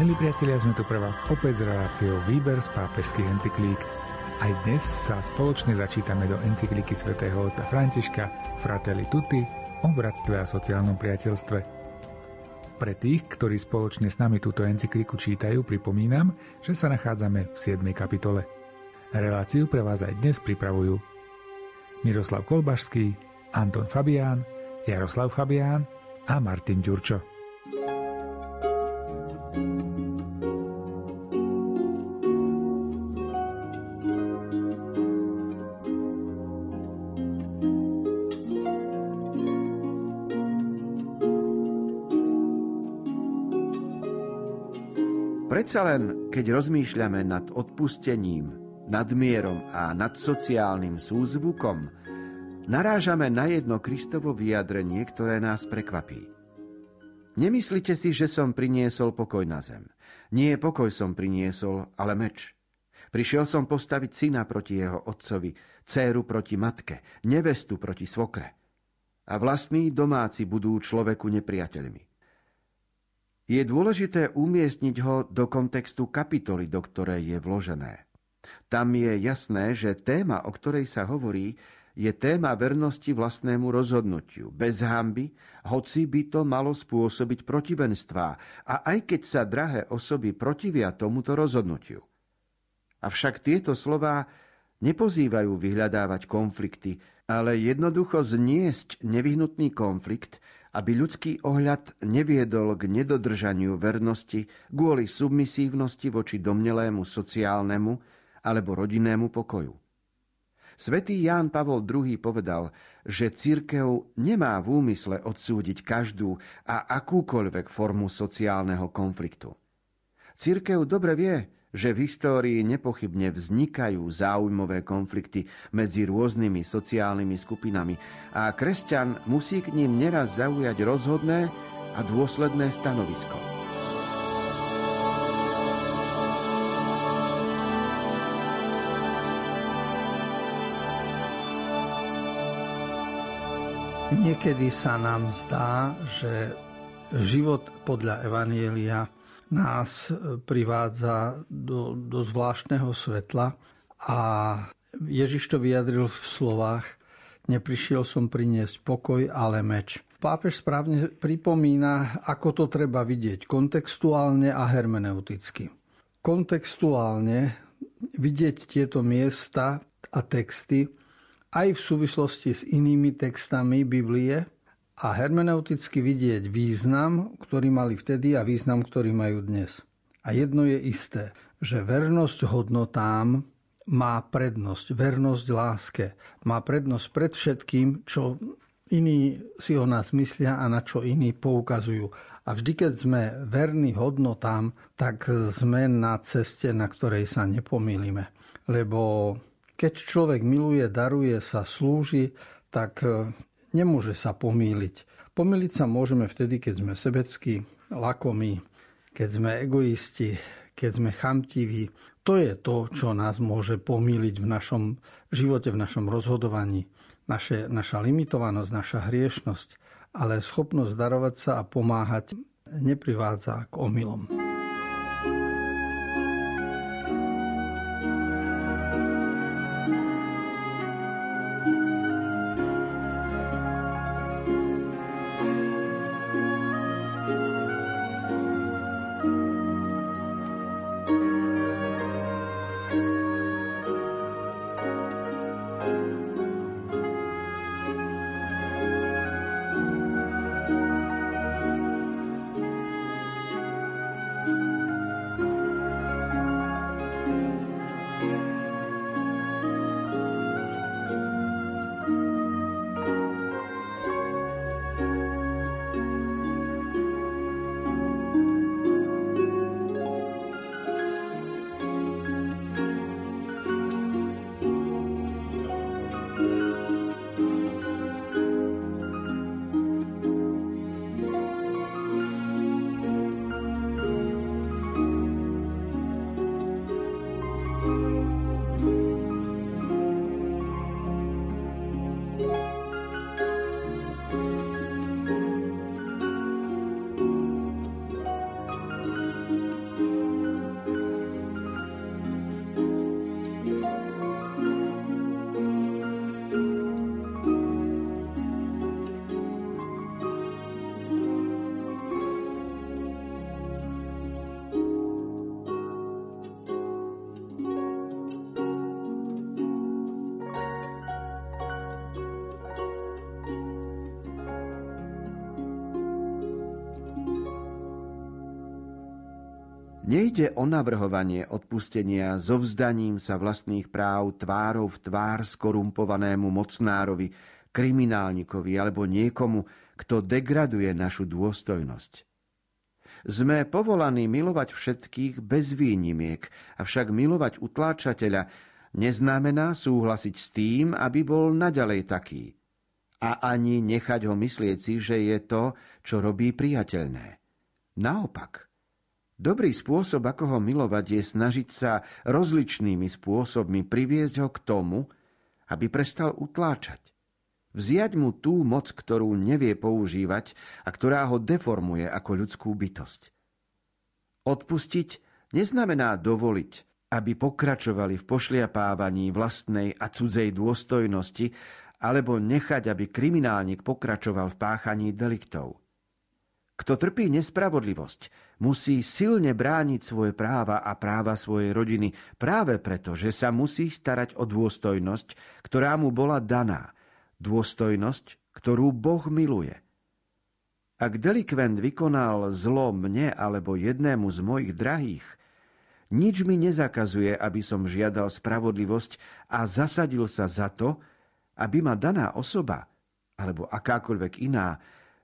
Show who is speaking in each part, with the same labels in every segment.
Speaker 1: Milí priatelia, sme tu pre vás opäť s reláciou Výber z pápežských encyklík. Aj dnes sa spoločne začítame do encykliky svätého otca Františka Fratelli Tutti o bratstve a sociálnom priateľstve. Pre tých, ktorí spoločne s nami túto encykliku čítajú, pripomínam, že sa nachádzame v 7. kapitole. Reláciu pre vás aj dnes pripravujú Miroslav Kolbašský, Anton Fabián, Jaroslav Fabián a Martin Ďurčo.
Speaker 2: Predsa len, keď rozmýšľame nad odpustením, nadmierom a nad sociálnym súzvukom, narážame na jedno Kristovo vyjadrenie, ktoré nás prekvapí. Nemyslite si, že som priniesol pokoj na zem. Nie pokoj som priniesol, ale meč. Prišiel som postaviť syna proti jeho otcovi, céru proti matke, nevestu proti svokre. A vlastní domáci budú človeku nepriateľmi. Je dôležité umiestniť ho do kontextu kapitoly, do ktorej je vložené. Tam je jasné, že téma, o ktorej sa hovorí, je téma vernosti vlastnému rozhodnutiu, bez hamby, hoci by to malo spôsobiť protivenstvá a aj keď sa drahé osoby protivia tomuto rozhodnutiu. Avšak tieto slová nepozývajú vyhľadávať konflikty, ale jednoducho zniesť nevyhnutný konflikt aby ľudský ohľad neviedol k nedodržaniu vernosti kvôli submisívnosti voči domnelému sociálnemu alebo rodinnému pokoju. Svetý Ján Pavol II povedal, že církev nemá v úmysle odsúdiť každú a akúkoľvek formu sociálneho konfliktu. Církev dobre vie, že v histórii nepochybne vznikajú záujmové konflikty medzi rôznymi sociálnymi skupinami a kresťan musí k ním neraz zaujať rozhodné a dôsledné stanovisko.
Speaker 3: Niekedy sa nám zdá, že život podľa Evanielia nás e, privádza do, do zvláštneho svetla a Ježiš to vyjadril v slovách Neprišiel som priniesť pokoj, ale meč. Pápež správne pripomína, ako to treba vidieť kontextuálne a hermeneuticky. Kontextuálne vidieť tieto miesta a texty aj v súvislosti s inými textami Biblie, a hermeneuticky vidieť význam, ktorý mali vtedy a význam, ktorý majú dnes. A jedno je isté, že vernosť hodnotám má prednosť, vernosť láske. Má prednosť pred všetkým, čo iní si o nás myslia a na čo iní poukazujú. A vždy, keď sme verní hodnotám, tak sme na ceste, na ktorej sa nepomýlime. Lebo keď človek miluje, daruje sa, slúži, tak nemôže sa pomýliť. Pomýliť sa môžeme vtedy, keď sme sebeckí, lakomí, keď sme egoisti, keď sme chamtiví. To je to, čo nás môže pomýliť v našom živote, v našom rozhodovaní. Naše, naša limitovanosť, naša hriešnosť, ale schopnosť darovať sa a pomáhať neprivádza k omylom.
Speaker 2: Nejde o navrhovanie odpustenia so vzdaním sa vlastných práv tvárov v tvár skorumpovanému mocnárovi, kriminálnikovi alebo niekomu, kto degraduje našu dôstojnosť. Sme povolaní milovať všetkých bez výnimiek, avšak milovať utláčateľa neznamená súhlasiť s tým, aby bol naďalej taký. A ani nechať ho myslieť si, že je to, čo robí priateľné. Naopak – Dobrý spôsob, ako ho milovať, je snažiť sa rozličnými spôsobmi priviesť ho k tomu, aby prestal utláčať. Vziať mu tú moc, ktorú nevie používať a ktorá ho deformuje ako ľudskú bytosť. Odpustiť neznamená dovoliť, aby pokračovali v pošliapávaní vlastnej a cudzej dôstojnosti alebo nechať, aby kriminálnik pokračoval v páchaní deliktov. Kto trpí nespravodlivosť, musí silne brániť svoje práva a práva svojej rodiny práve preto, že sa musí starať o dôstojnosť, ktorá mu bola daná. Dôstojnosť, ktorú Boh miluje. Ak delikvent vykonal zlo mne alebo jednému z mojich drahých, nič mi nezakazuje, aby som žiadal spravodlivosť a zasadil sa za to, aby ma daná osoba alebo akákoľvek iná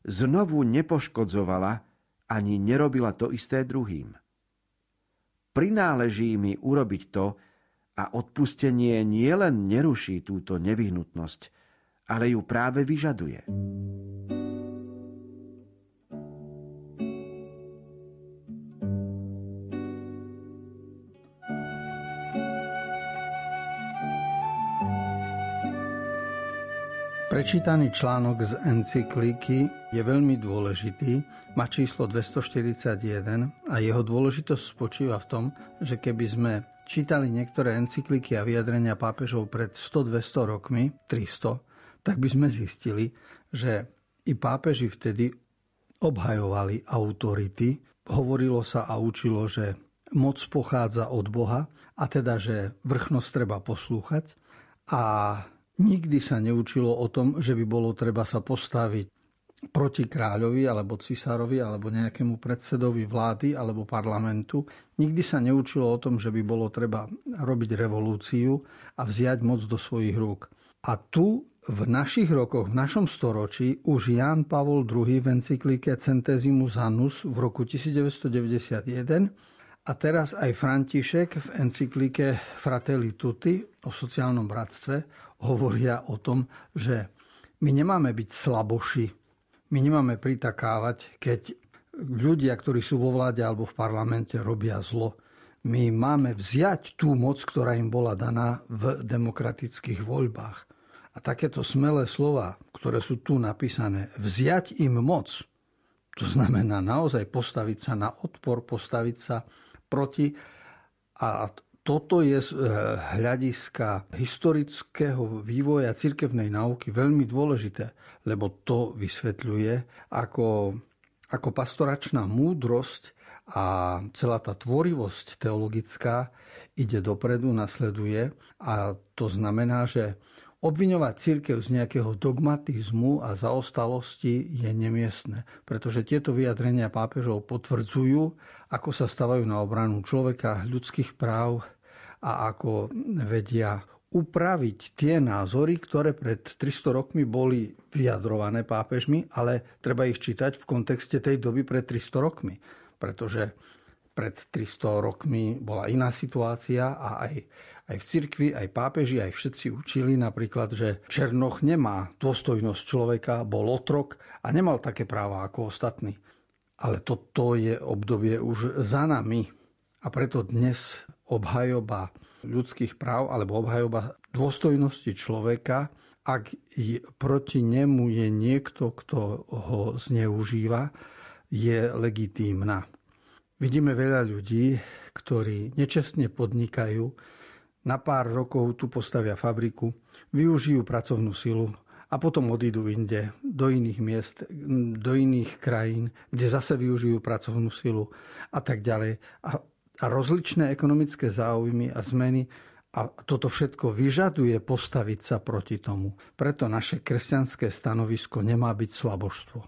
Speaker 2: znovu nepoškodzovala ani nerobila to isté druhým. Prináleží mi urobiť to a odpustenie nielen neruší túto nevyhnutnosť, ale ju práve vyžaduje.
Speaker 3: Prečítaný článok z encyklíky je veľmi dôležitý, má číslo 241 a jeho dôležitosť spočíva v tom, že keby sme čítali niektoré encyklíky a vyjadrenia pápežov pred 100-200 rokmi, 300, tak by sme zistili, že i pápeži vtedy obhajovali autority. Hovorilo sa a učilo, že moc pochádza od Boha a teda, že vrchnosť treba poslúchať a Nikdy sa neučilo o tom, že by bolo treba sa postaviť proti kráľovi alebo cisárovi alebo nejakému predsedovi vlády alebo parlamentu. Nikdy sa neučilo o tom, že by bolo treba robiť revolúciu a vziať moc do svojich rúk. A tu v našich rokoch, v našom storočí, už Ján Pavol II v encyklike Centesimus Annus v roku 1991 a teraz aj František v encyklike Fratelli Tutti o sociálnom bratstve hovoria o tom, že my nemáme byť slaboši, my nemáme pritakávať, keď ľudia, ktorí sú vo vláde alebo v parlamente, robia zlo. My máme vziať tú moc, ktorá im bola daná v demokratických voľbách. A takéto smelé slova, ktoré sú tu napísané, vziať im moc, to znamená naozaj postaviť sa na odpor, postaviť sa proti. A toto je z eh, hľadiska historického vývoja cirkevnej náuky veľmi dôležité, lebo to vysvetľuje, ako, ako pastoračná múdrosť a celá tá tvorivosť teologická ide dopredu, nasleduje a to znamená, že Obviňovať církev z nejakého dogmatizmu a zaostalosti je nemiestne, pretože tieto vyjadrenia pápežov potvrdzujú, ako sa stavajú na obranu človeka, ľudských práv a ako vedia upraviť tie názory, ktoré pred 300 rokmi boli vyjadrované pápežmi, ale treba ich čítať v kontexte tej doby pred 300 rokmi, pretože pred 300 rokmi bola iná situácia a aj aj v cirkvi, aj pápeži, aj všetci učili napríklad, že Černoch nemá dôstojnosť človeka, bol otrok a nemal také práva ako ostatní. Ale toto je obdobie už za nami. A preto dnes obhajoba ľudských práv alebo obhajoba dôstojnosti človeka, ak proti nemu je niekto, kto ho zneužíva, je legitímna. Vidíme veľa ľudí, ktorí nečestne podnikajú, na pár rokov tu postavia fabriku, využijú pracovnú silu a potom odídu inde, do iných miest, do iných krajín, kde zase využijú pracovnú silu a tak ďalej. A, a rozličné ekonomické záujmy a zmeny a toto všetko vyžaduje postaviť sa proti tomu. Preto naše kresťanské stanovisko nemá byť slabožstvo.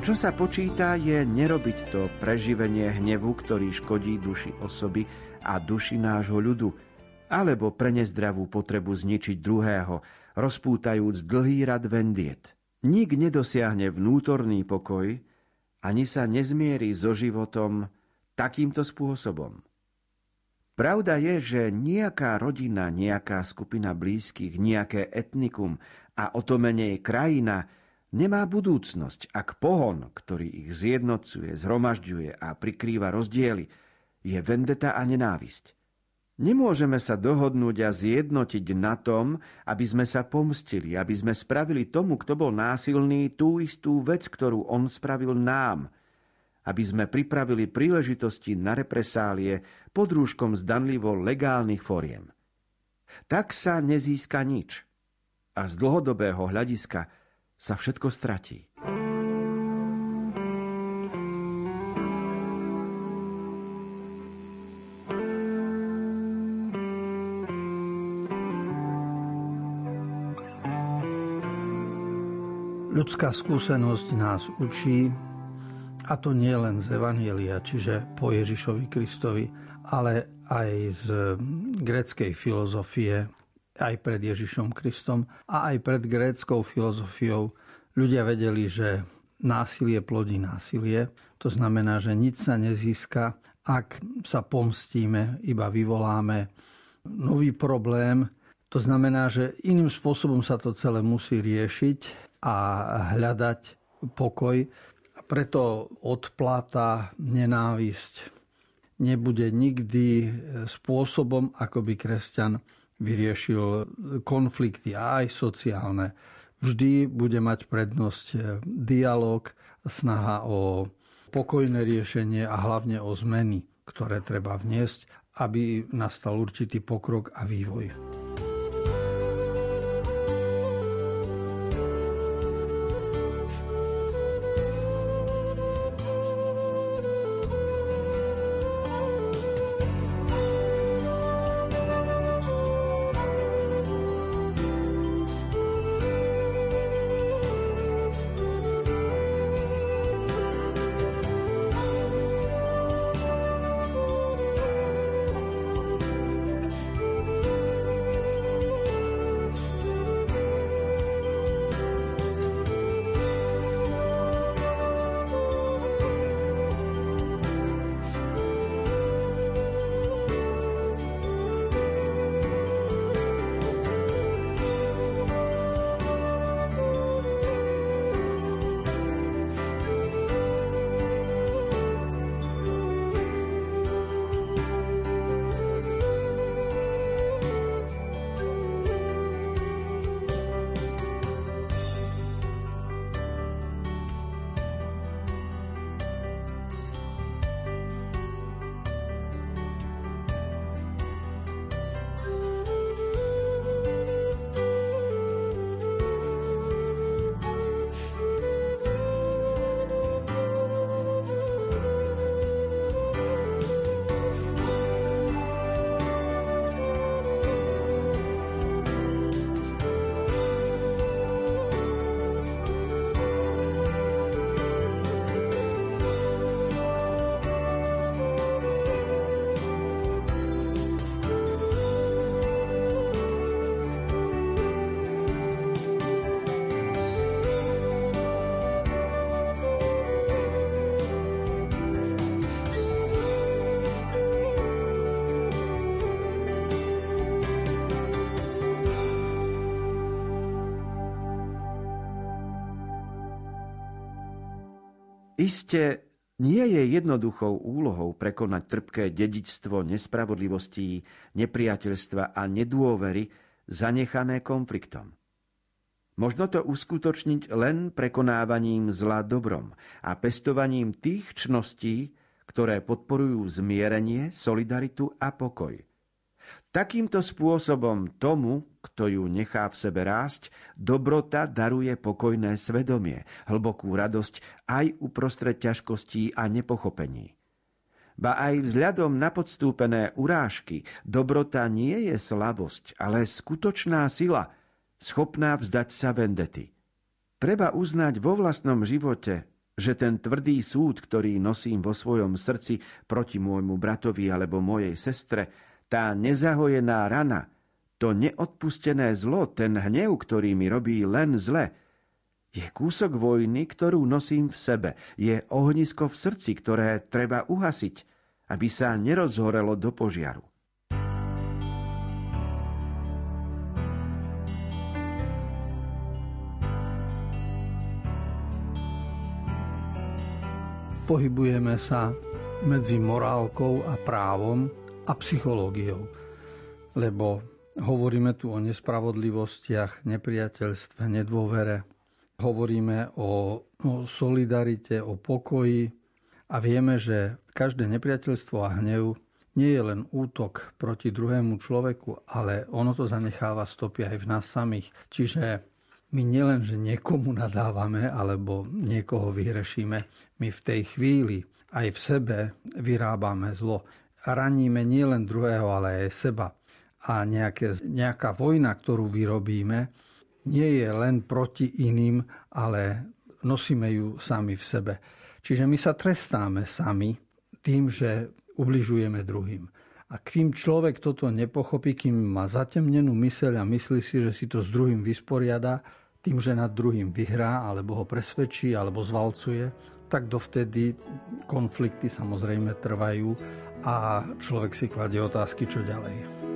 Speaker 2: Čo sa počíta, je nerobiť to preživenie hnevu, ktorý škodí duši osoby a duši nášho ľudu, alebo pre nezdravú potrebu zničiť druhého, rozpútajúc dlhý rad vendiet. Nik nedosiahne vnútorný pokoj, ani sa nezmierí so životom takýmto spôsobom. Pravda je, že nejaká rodina, nejaká skupina blízkych, nejaké etnikum a o to menej krajina – nemá budúcnosť, ak pohon, ktorý ich zjednocuje, zhromažďuje a prikrýva rozdiely, je vendeta a nenávisť. Nemôžeme sa dohodnúť a zjednotiť na tom, aby sme sa pomstili, aby sme spravili tomu, kto bol násilný, tú istú vec, ktorú on spravil nám, aby sme pripravili príležitosti na represálie pod rúškom zdanlivo legálnych foriem. Tak sa nezíska nič. A z dlhodobého hľadiska – sa všetko stratí.
Speaker 3: Ľudská skúsenosť nás učí, a to nie len z Evanielia, čiže po Ježišovi Kristovi, ale aj z gréckej filozofie, aj pred Ježišom Kristom a aj pred gréckou filozofiou ľudia vedeli, že násilie plodí násilie. To znamená, že nič sa nezíska, ak sa pomstíme, iba vyvoláme nový problém. To znamená, že iným spôsobom sa to celé musí riešiť a hľadať pokoj. A preto odplata, nenávisť nebude nikdy spôsobom, ako by kresťan vyriešil konflikty aj sociálne. Vždy bude mať prednosť eh, dialog, snaha o pokojné riešenie a hlavne o zmeny, ktoré treba vniesť, aby nastal určitý pokrok a vývoj.
Speaker 2: Iste nie je jednoduchou úlohou prekonať trpké dedičstvo nespravodlivostí, nepriateľstva a nedôvery zanechané konfliktom. Možno to uskutočniť len prekonávaním zla dobrom a pestovaním tých čností, ktoré podporujú zmierenie, solidaritu a pokoj – Takýmto spôsobom tomu, kto ju nechá v sebe rásť, dobrota daruje pokojné svedomie, hlbokú radosť aj uprostred ťažkostí a nepochopení. Ba aj vzhľadom na podstúpené urážky, dobrota nie je slabosť, ale skutočná sila, schopná vzdať sa vendety. Treba uznať vo vlastnom živote, že ten tvrdý súd, ktorý nosím vo svojom srdci proti môjmu bratovi alebo mojej sestre, tá nezahojená rana, to neodpustené zlo, ten hnev, ktorý mi robí len zle, je kúsok vojny, ktorú nosím v sebe. Je ohnisko v srdci, ktoré treba uhasiť, aby sa nerozhorelo do požiaru.
Speaker 3: Pohybujeme sa medzi morálkou a právom a psychológiou, lebo hovoríme tu o nespravodlivostiach, nepriateľstve, nedôvere, hovoríme o, o solidarite, o pokoji a vieme, že každé nepriateľstvo a hnev nie je len útok proti druhému človeku, ale ono to zanecháva stopy aj v nás samých. Čiže my nielen, že niekomu nadávame alebo niekoho vyhrešíme, my v tej chvíli aj v sebe vyrábame zlo. Raníme nielen druhého, ale aj seba. A nejaké, nejaká vojna, ktorú vyrobíme, nie je len proti iným, ale nosíme ju sami v sebe. Čiže my sa trestáme sami tým, že ubližujeme druhým. A kým človek toto nepochopí, kým má zatemnenú myseľ a myslí si, že si to s druhým vysporiada, tým, že nad druhým vyhrá, alebo ho presvedčí, alebo zvalcuje, tak dovtedy konflikty samozrejme trvajú a človek si kladie otázky, čo ďalej.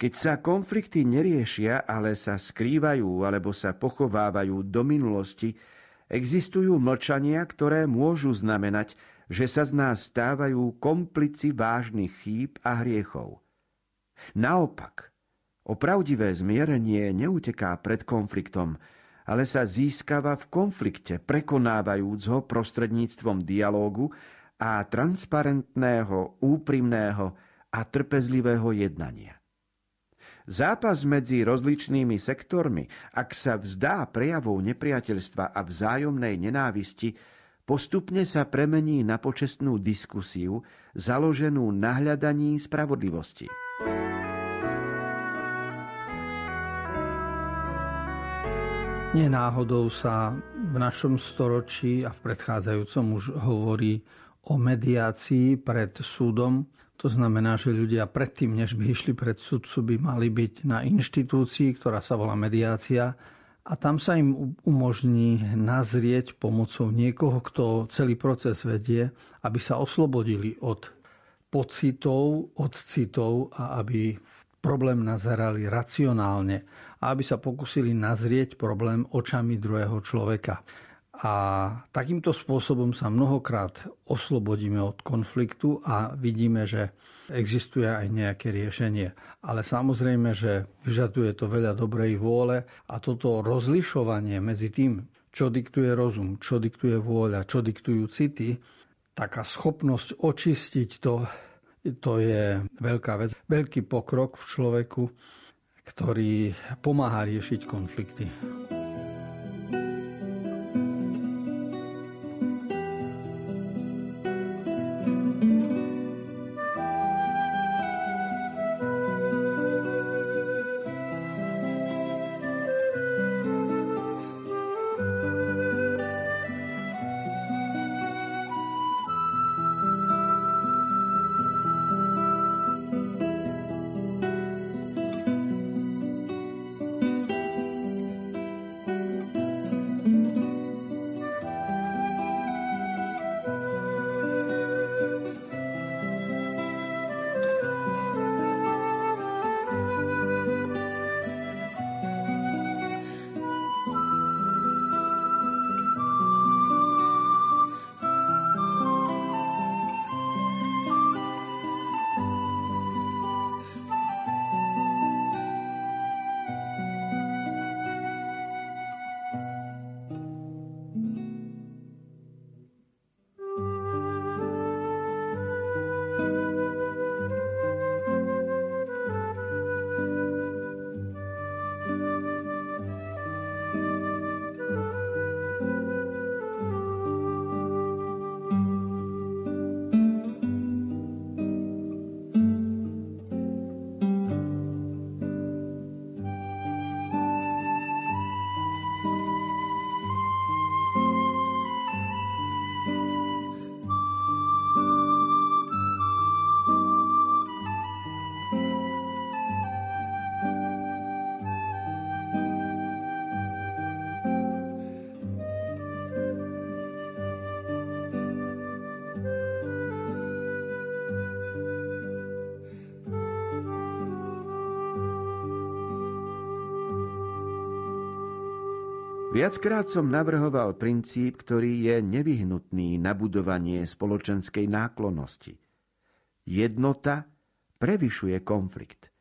Speaker 2: Keď sa konflikty neriešia, ale sa skrývajú alebo sa pochovávajú do minulosti, existujú mlčania, ktoré môžu znamenať, že sa z nás stávajú komplici vážnych chýb a hriechov. Naopak, opravdivé zmierenie neuteká pred konfliktom, ale sa získava v konflikte, prekonávajúc ho prostredníctvom dialógu a transparentného, úprimného a trpezlivého jednania. Zápas medzi rozličnými sektormi, ak sa vzdá prejavov nepriateľstva a vzájomnej nenávisti, postupne sa premení na počestnú diskusiu založenú na hľadaní spravodlivosti.
Speaker 3: Nenáhodou sa v našom storočí a v predchádzajúcom už hovorí o mediácii pred súdom, to znamená, že ľudia predtým, než by išli pred sudcu, by mali byť na inštitúcii, ktorá sa volá mediácia a tam sa im umožní nazrieť pomocou niekoho, kto celý proces vedie, aby sa oslobodili od pocitov, od citov a aby problém nazerali racionálne a aby sa pokusili nazrieť problém očami druhého človeka. A takýmto spôsobom sa mnohokrát oslobodíme od konfliktu a vidíme, že existuje aj nejaké riešenie. Ale samozrejme, že vyžaduje to veľa dobrej vôle a toto rozlišovanie medzi tým, čo diktuje rozum, čo diktuje vôľa, čo diktujú city, taká schopnosť očistiť to, to je veľká vec. Veľký pokrok v človeku, ktorý pomáha riešiť konflikty.
Speaker 2: Viackrát som navrhoval princíp, ktorý je nevyhnutný na budovanie spoločenskej náklonnosti. Jednota prevyšuje konflikt.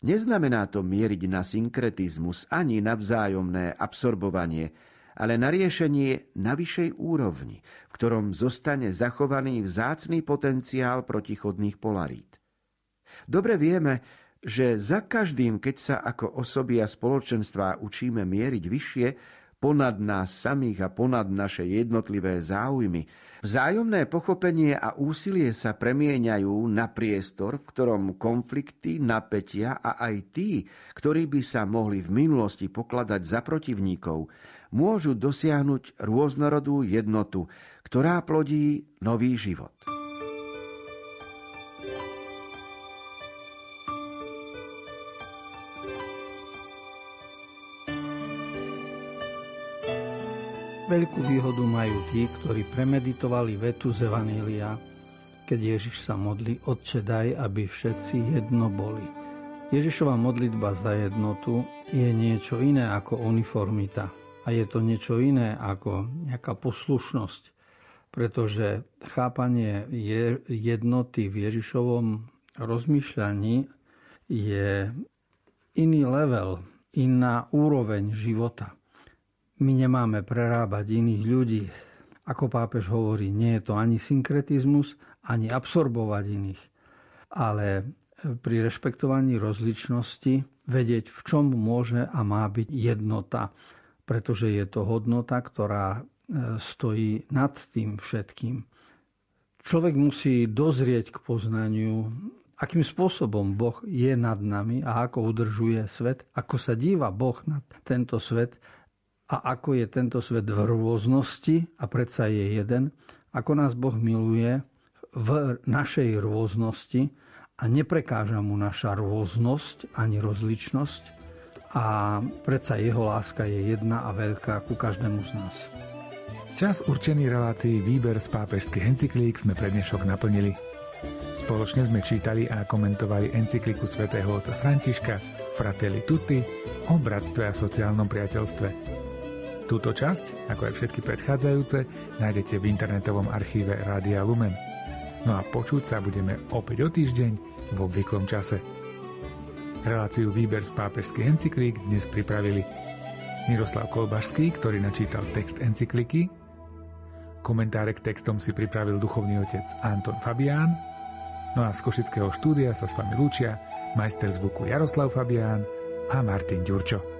Speaker 2: Neznamená to mieriť na synkretizmus ani na vzájomné absorbovanie, ale na riešenie na vyššej úrovni, v ktorom zostane zachovaný vzácný potenciál protichodných polarít. Dobre vieme, že za každým, keď sa ako osoby a spoločenstvá učíme mieriť vyššie, ponad nás samých a ponad naše jednotlivé záujmy, vzájomné pochopenie a úsilie sa premieňajú na priestor, v ktorom konflikty, napätia a aj tí, ktorí by sa mohli v minulosti pokladať za protivníkov, môžu dosiahnuť rôznorodú jednotu, ktorá plodí nový život.
Speaker 3: Veľkú výhodu majú tí, ktorí premeditovali vetu z Evanília, keď Ježiš sa modlí, Otče daj, aby všetci jedno boli. Ježišova modlitba za jednotu je niečo iné ako uniformita a je to niečo iné ako nejaká poslušnosť, pretože chápanie jednoty v Ježišovom rozmýšľaní je iný level, iná úroveň života. My nemáme prerábať iných ľudí. Ako pápež hovorí, nie je to ani synkretizmus, ani absorbovať iných. Ale pri rešpektovaní rozličnosti vedieť, v čom môže a má byť jednota. Pretože je to hodnota, ktorá e, stojí nad tým všetkým. Človek musí dozrieť k poznaniu, akým spôsobom Boh je nad nami a ako udržuje svet, ako sa díva Boh na tento svet a ako je tento svet v rôznosti a predsa je jeden, ako nás Boh miluje v našej rôznosti a neprekáža mu naša rôznosť ani rozličnosť a predsa jeho láska je jedna a veľká ku každému z nás.
Speaker 1: Čas určený relácií Výber z pápežských encyklík sme pre dnešok naplnili. Spoločne sme čítali a komentovali encykliku svätého otca Františka Fratelli Tutti o bratstve a sociálnom priateľstve. Túto časť, ako aj všetky predchádzajúce, nájdete v internetovom archíve Rádia Lumen. No a počuť sa budeme opäť o týždeň v obvyklom čase. Reláciu Výber z pápežských encyklík dnes pripravili Miroslav Kolbašský, ktorý načítal text encykliky, komentáre k textom si pripravil duchovný otec Anton Fabián, no a z Košického štúdia sa s vami lúčia majster zvuku Jaroslav Fabián a Martin Ďurčo.